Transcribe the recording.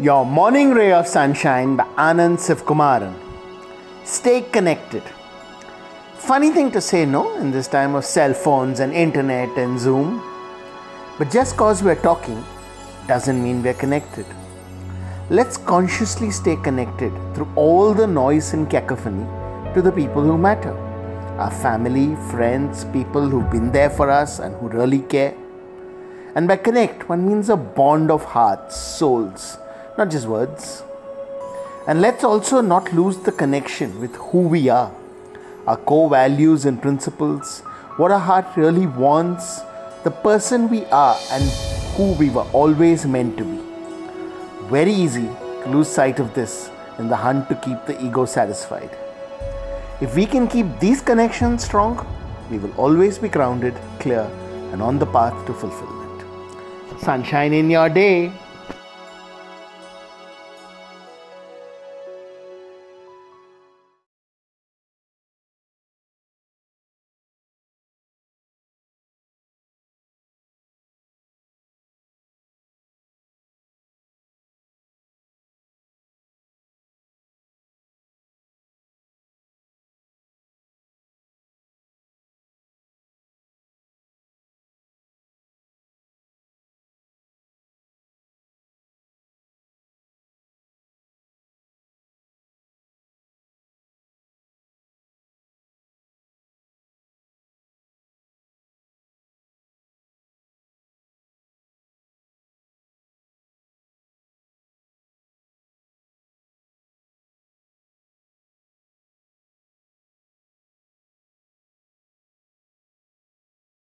Your Morning Ray of Sunshine by Anand Sivkumaran. Stay connected. Funny thing to say, no, in this time of cell phones and internet and Zoom. But just cause we're talking doesn't mean we're connected. Let's consciously stay connected through all the noise and cacophony to the people who matter our family, friends, people who've been there for us and who really care. And by connect, one means a bond of hearts, souls, not just words. And let's also not lose the connection with who we are, our core values and principles, what our heart really wants, the person we are, and who we were always meant to be. Very easy to lose sight of this in the hunt to keep the ego satisfied. If we can keep these connections strong, we will always be grounded, clear, and on the path to fulfillment. Sunshine in your day.